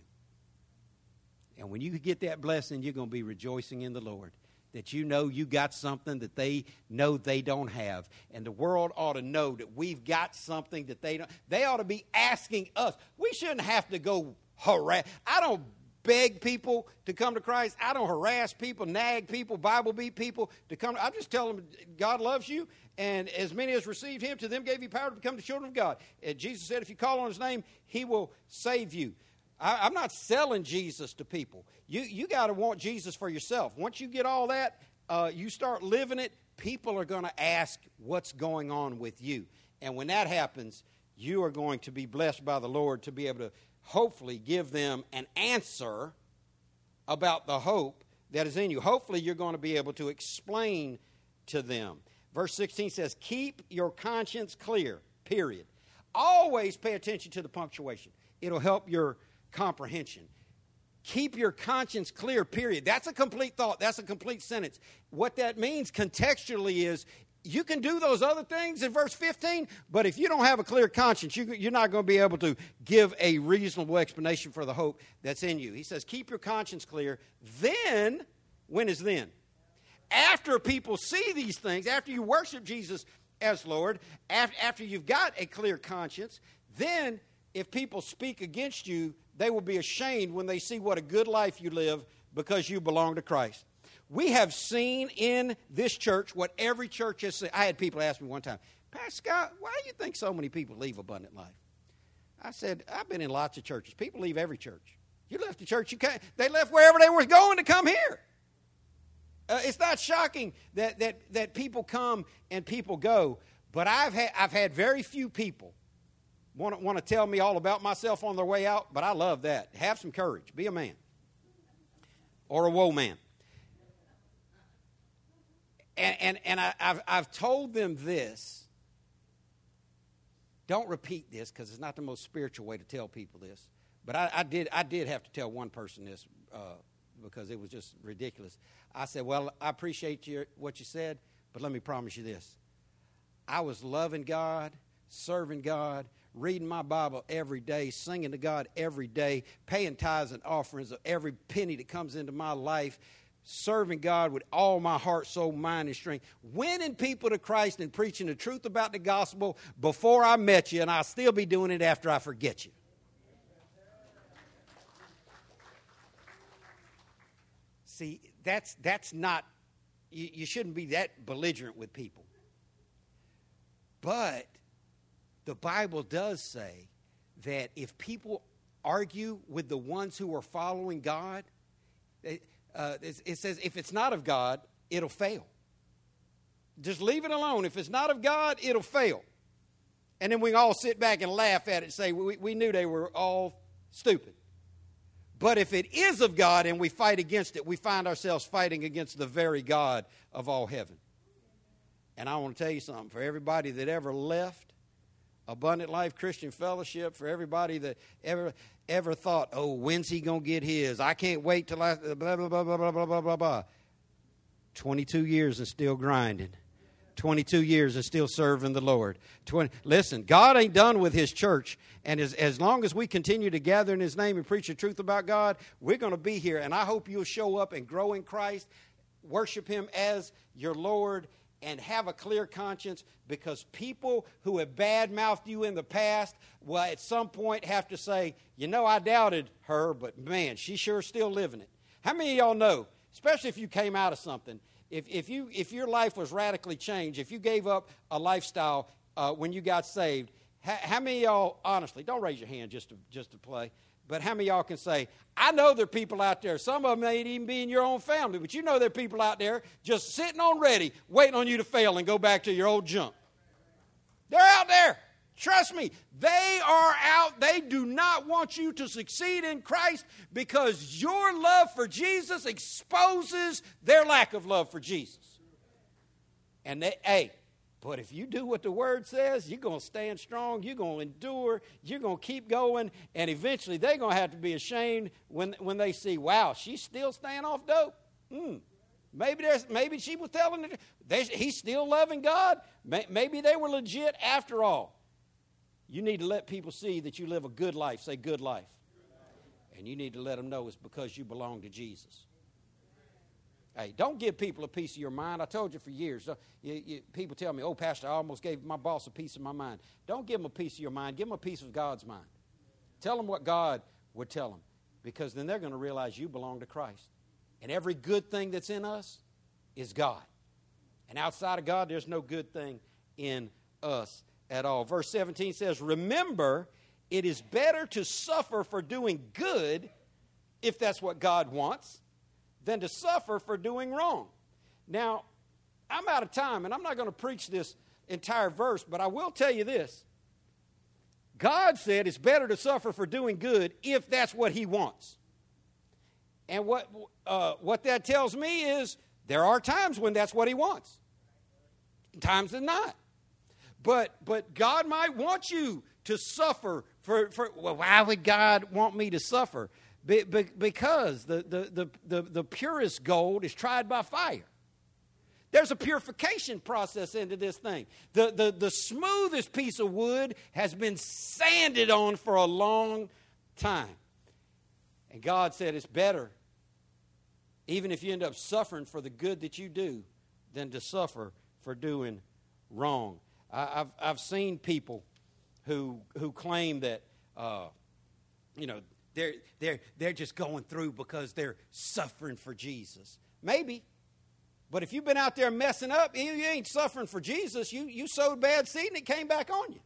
And when you get that blessing, you're going to be rejoicing in the Lord. That you know you got something that they know they don't have. And the world ought to know that we've got something that they don't. They ought to be asking us. We shouldn't have to go harass. I don't beg people to come to Christ. I don't harass people, nag people, Bible beat people to come. I just tell them God loves you, and as many as received Him, to them gave you power to become the children of God. And Jesus said, if you call on His name, He will save you. I, am not selling Jesus to people. You you got to want Jesus for yourself. Once you get all that, uh, you start living it. People are going to ask what's going on with you, and when that happens, you are going to be blessed by the Lord to be able to hopefully give them an answer about the hope that is in you. Hopefully, you're going to be able to explain to them. Verse 16 says, Keep your conscience clear, period. Always pay attention to the punctuation, it'll help your comprehension. Keep your conscience clear, period. That's a complete thought. That's a complete sentence. What that means contextually is you can do those other things in verse 15, but if you don't have a clear conscience, you, are not going to be able to give a reasonable explanation for the hope that's in you. He says, Keep your conscience clear. Then, when is then? After people see these things, after you worship Jesus as Lord, after you've got a clear conscience, then if people speak against you, they will be ashamed when they see what a good life you live because you belong to Christ. We have seen in this church what every church has seen. I had people ask me one time, Pastor Scott, why do you think so many people leave Abundant Life? I said, I've been in lots of churches. People leave every church. You left the church, you can't, they left wherever they were going to come here. Uh, it's not shocking that, that, that people come and people go, but I've had, I've had very few people want to, want to tell me all about myself on their way out, but I love that. Have some courage. Be a man or a woe man and, and, and I, have I've told them this. Don't repeat this because it's not the most spiritual way to tell people this. But I, I did, I did have to tell one person this uh, because it was just ridiculous. I said, Well, I appreciate your, what you said, but let me promise you this. I was loving God, serving God, reading my Bible every day, singing to God every day, paying tithes and offerings of every penny that comes into my life, serving God with all my heart, soul, mind, and strength, winning people to Christ and preaching the truth about the gospel before I met you, and I'll still be doing it after I forget you. See, that's, that's not, you, you shouldn't be that belligerent with people. But the Bible does say that if people argue with the ones who are following God, uh, it, it says if it's not of God, it'll fail. Just leave it alone. If it's not of God, it'll fail. And then we all sit back and laugh at it and say, we, we knew they were all stupid. But if it is of God and we fight against it, we find ourselves fighting against the very God of all heaven. And I want to tell you something for everybody that ever left Abundant Life Christian Fellowship, for everybody that ever ever thought, oh, when's he to get his? I can't wait till I, blah, blah, blah, blah, blah, blah, blah, blah. blah. 22 years and still grinding. 22 years and still serving the Lord. 20, listen, God ain't done with His church. And as, as long as we continue to gather in His name and preach the truth about God, we're going to be here. And I hope you'll show up and grow in Christ, worship Him as your Lord, and have a clear conscience because people who have bad mouthed you in the past will at some point have to say, you know, I doubted her, but man, she sure still living it. How many of y'all know, especially if you came out of something, if, if, you, if your life was radically changed, if you gave up a lifestyle uh, when you got saved, how, how many y'all, honestly, don't raise your hand just to, just to play, but how many y'all can say, I know there are people out there, some of them may even be in your own family, but you know there are people out there just sitting on ready, waiting on you to fail and go back to your old junk. They're out there. Trust me, they are out. They do not want you to succeed in Christ because your love for Jesus exposes their lack of love for Jesus. And they, hey, but if you do what the word says, you're going to stand strong, you're going to endure, you're going to keep going, and eventually they're going to have to be ashamed when, when they see, wow, she's still staying off dope. Hmm. Maybe, there's, maybe she was telling it, he's still loving God. Maybe they were legit after all. You need to let people see that you live a good life. Say, good life. And you need to let them know it's because you belong to Jesus. Hey, don't give people a piece of your mind. I told you for years. You, you, people tell me, oh, Pastor, I almost gave my boss a piece of my mind. Don't give them a piece of your mind. Give them a piece of God's mind. Tell them what God would tell them because then they're going to realize you belong to Christ. And every good thing that's in us is God. And outside of God, there's no good thing in us at all. Verse 17 says, Remember, it is better to suffer for doing good, if that's what God wants than to suffer for doing wrong. Now, I'm out of time, and I'm not going to preach this entire verse, but I will tell you this. God said it's better to suffer for doing good if that's what He wants. And what, uh, what that tells me is there are times when that's what He wants, times than not. But, but God might want you to suffer for, for well, why would God want me to suffer? Be, be, because the, the, the, the, the purest gold is tried by fire. There's a purification process into this thing. The, the, the smoothest piece of wood has been sanded on for a long time. And God said it's better, even if you end up suffering for the good that you do, than to suffer for doing wrong. I, have I've seen people who, who claim that, uh, you know, they're, they're, they're just going through because they're suffering for Jesus. Maybe. But if you've been out there messing up, you ain't suffering for Jesus. You, you sowed bad seed and it came back on you.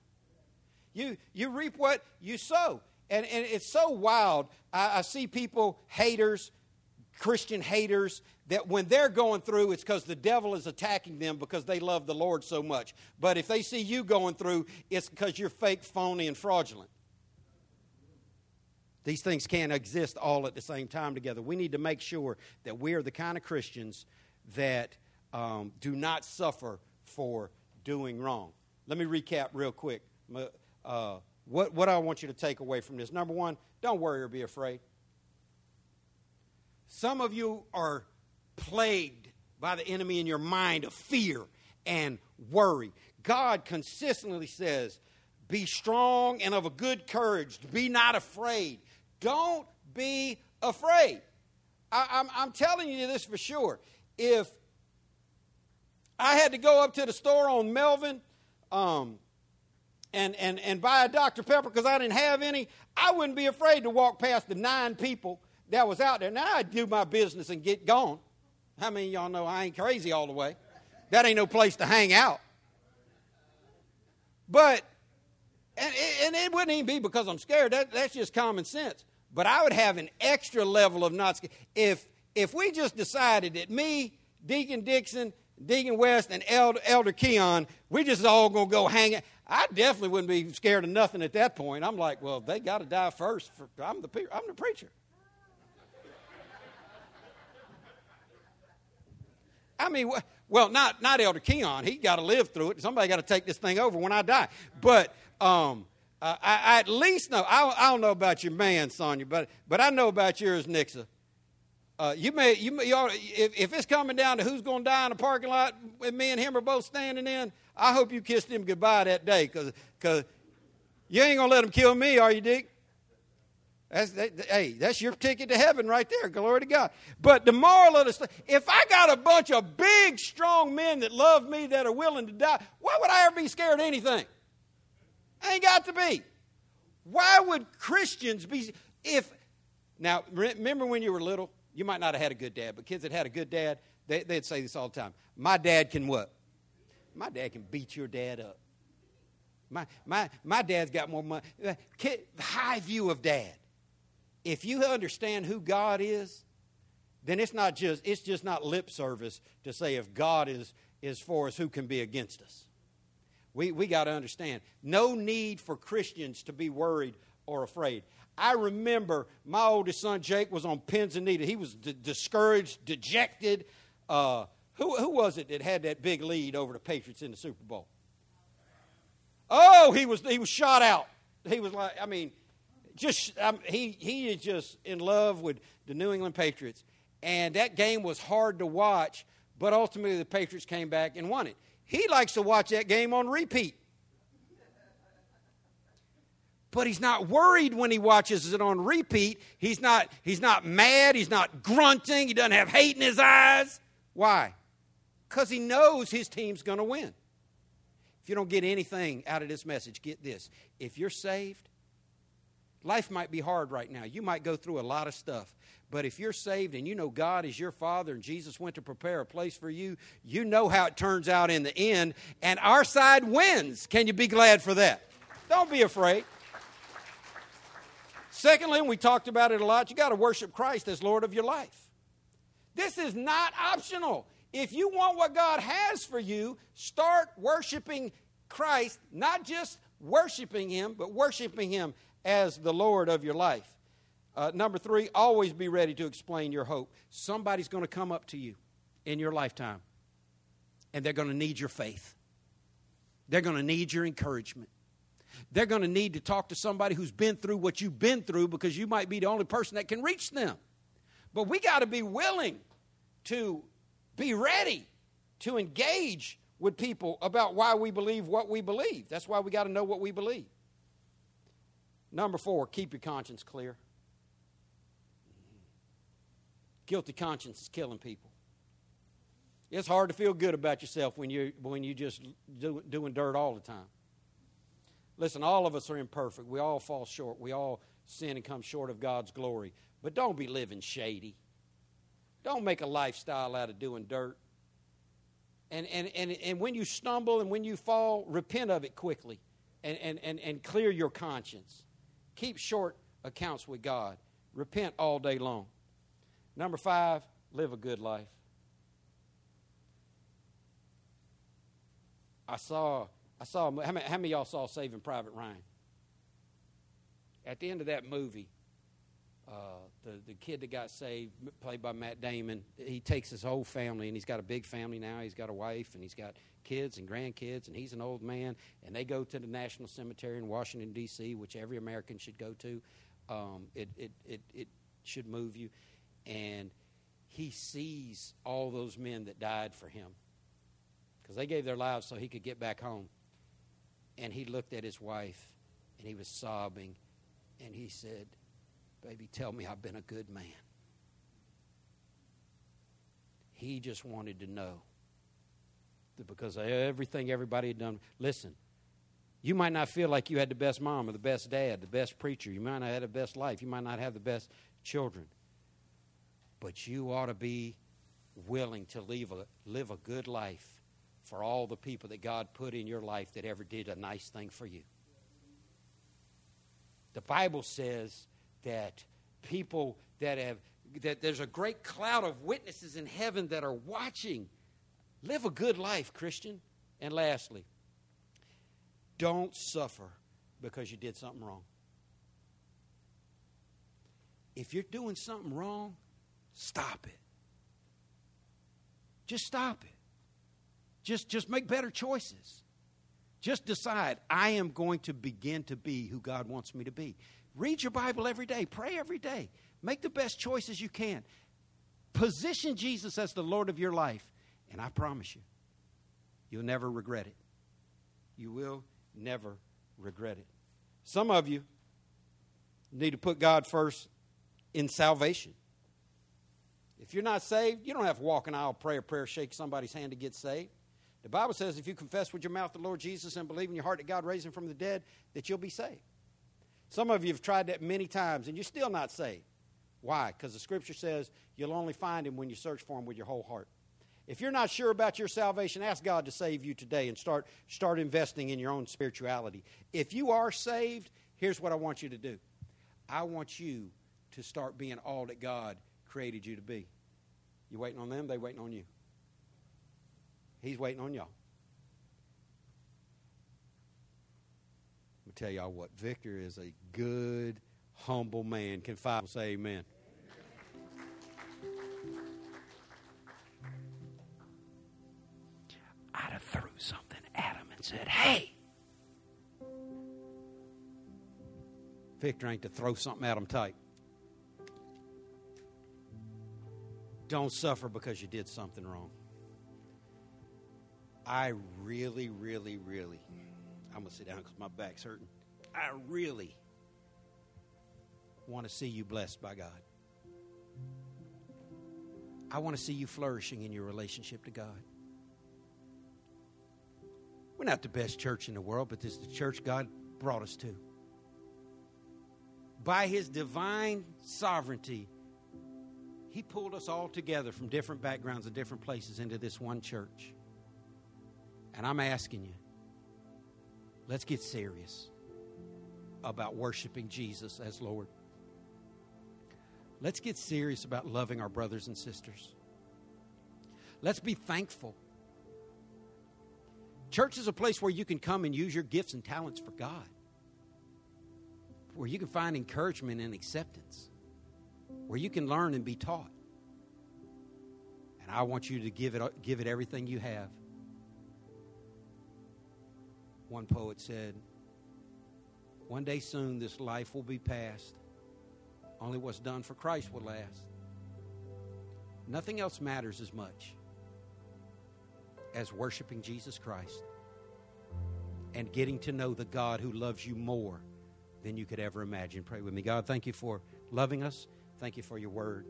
You, you reap what you sow. And, and it's so wild. I, I see people, haters, Christian haters, that when they're going through, it's because the devil is attacking them because they love the Lord so much. But if they see you going through, it's because you're fake, phony, and fraudulent. These things can't exist all at the same time together. We need to make sure that we are the kind of Christians that um, do not suffer for doing wrong. Let me recap real quick. Uh, what, what I want you to take away from this. Number one, don't worry or be afraid. Some of you are plagued by the enemy in your mind of fear and worry. God consistently says, Be strong and of a good courage. Be not afraid. Don't be afraid. I, am I'm, I'm telling you this for sure. If I had to go up to the store on Melvin um, and, and, and buy a Dr. Pepper because I didn't have any, I wouldn't be afraid to walk past the nine people that was out there. Now I'd do my business and get gone. How many y'all know I ain't crazy all the way? That ain't no place to hang out. But, and, and it wouldn't even be because I'm scared. That, that's just common sense. But I would have an extra level of not scared. If, if we just decided that me, Deacon Dixon, Deacon West, and Elder, Elder Keon, we just all going to go hang out. I definitely wouldn't be scared of nothing at that point. I'm like, well, they got to die first. For, I'm, the, I'm the preacher. I mean, well, not, not Elder Keon. He got to live through it. Somebody got to take this thing over when I die. But um, uh, I, I, at least know. I, I, don't know about your man, Sonia, but, but I know about yours, Nixa. Uh, you may, you, may, you ought, if, if it's coming down to who's going to die in the parking lot, and me and him are both standing in, I hope you kissed him goodbye that day, because you ain't going to let him kill me, are you, Dick? That's, that, hey, that's your ticket to heaven right there. Glory to God. But the moral of the story, if I got a bunch of big, strong men that love me that are willing to die, why would I ever be scared of anything? Ain't got to be. Why would Christians be, if, now, remember when you were little? You might not have had a good dad, but kids that had a good dad, they, would say this all the time. My dad can what? My dad can beat your dad up. My, my, my dad's got more money. Uh, Kid, high view of dad. If you understand who God is, then it's not just it's just not lip service to say if God is is for us, who can be against us? We we got to understand. No need for Christians to be worried or afraid. I remember my oldest son Jake was on pins and needles. He was d- discouraged, dejected. Uh, who, who was it that had that big lead over the Patriots in the Super Bowl? Oh, he was he was shot out. He was like, I mean, just um, he he is just in love with the New England Patriots, and that game was hard to watch. But ultimately, the Patriots came back and won it. He likes to watch that game on repeat. But he's not worried when he watches it on repeat. He's not, he's not mad. He's not grunting. He doesn't have hate in his eyes. Why? Because he knows his team's going to win. If you don't get anything out of this message, get this. If you're saved, life might be hard right now. You might go through a lot of stuff. But if you're saved and you know God is your Father and Jesus went to prepare a place for you, you know how it turns out in the end, and our side wins. Can you be glad for that? Don't be afraid. Secondly, we talked about it a lot, you got to worship Christ as Lord of your life. This is not optional. If you want what God has for you, start worshiping Christ, not just worshiping Him, but worshiping Him as the Lord of your life. Uh, number three, always be ready to explain your hope. Somebody's going to come up to you in your lifetime, and they're going to need your faith. They're going to need your encouragement. They're going to need to talk to somebody who's been through what you've been through because you might be the only person that can reach them. But we got to be willing to be ready to engage with people about why we believe what we believe. That's why we got to know what we believe. Number four, keep your conscience clear. Guilty conscience is killing people. It's hard to feel good about yourself when you when you just do, doing dirt all the time. Listen, all of us are imperfect. We all fall short. We all sin and come short of God's glory. But don't be living shady. Don't make a lifestyle out of doing dirt. And, and, and, and when you stumble and when you fall, repent of it quickly and, and, and, and clear your conscience. Keep short accounts with God. Repent all day long. Number five, live a good life. I saw I saw, how many, how many y'all saw Saving Private Ryan? At the end of that movie, uh, the, the kid that got saved, played by Matt Damon, he takes his whole family, and he's got a big family now. He's got a wife, and he's got kids and grandkids, and he's an old man. And they go to the National Cemetery in Washington, D.C., which every American should go to. Um, it, it, it, it should move you. And he sees all those men that died for him because they gave their lives so he could get back home. And he looked at his wife and he was sobbing and he said, Baby, tell me I've been a good man. He just wanted to know that because everything everybody had done. Listen, you might not feel like you had the best mom or the best dad, the best preacher. You might not have the best life. You might not have the best children. But you ought to be willing to live a, live a good life for all the people that God put in your life that ever did a nice thing for you. The Bible says that people that have that there's a great cloud of witnesses in heaven that are watching. Live a good life, Christian. And lastly, don't suffer because you did something wrong. If you're doing something wrong, stop it. Just stop it. Just, just make better choices. Just decide, I am going to begin to be who God wants me to be. Read your Bible every day, pray every day, make the best choices you can. Position Jesus as the Lord of your life, and I promise you, you'll never regret it. You will never regret it. Some of you need to put God first in salvation. If you're not saved, you don't have to walk an aisle, pray a prayer, shake somebody's hand to get saved. The Bible says if you confess with your mouth the Lord Jesus and believe in your heart that God raised him from the dead, that you'll be saved. Some of you have tried that many times and you're still not saved. Why? Because the scripture says you'll only find him when you search for him with your whole heart. If you're not sure about your salvation, ask God to save you today and start, start investing in your own spirituality. If you are saved, here's what I want you to do I want you to start being all that God created you to be. You waiting on them? They waiting on you. He's waiting on y'all. Let me tell y'all what. Victor is a good, humble man. Can five say amen? I'd have threw something at him and said, "Hey." Victor ain't to throw something at him tight. Don't suffer because you did something wrong. I really, really, really, I'm going to sit down because my back's hurting. I really want to see you blessed by God. I want to see you flourishing in your relationship to God. We're not the best church in the world, but this is the church God brought us to. By His divine sovereignty, He pulled us all together from different backgrounds and different places into this one church. And I'm asking you, let's get serious about worshiping Jesus as Lord. Let's get serious about loving our brothers and sisters. Let's be thankful. Church is a place where you can come and use your gifts and talents for God, where you can find encouragement and acceptance, where you can learn and be taught. And I want you to give it, give it everything you have. One poet said, One day soon this life will be past. Only what's done for Christ will last. Nothing else matters as much as worshiping Jesus Christ and getting to know the God who loves you more than you could ever imagine. Pray with me. God, thank you for loving us. Thank you for your word.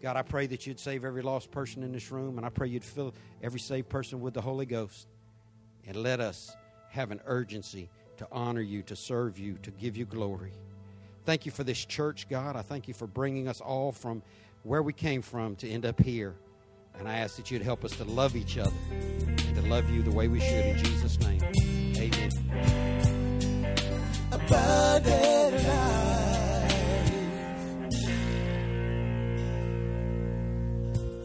God, I pray that you'd save every lost person in this room, and I pray you'd fill every saved person with the Holy Ghost. And let us have an urgency to honor you, to serve you, to give you glory. Thank you for this church, God. I thank you for bringing us all from where we came from to end up here. And I ask that you'd help us to love each other and to love you the way we should. In Jesus' name, amen.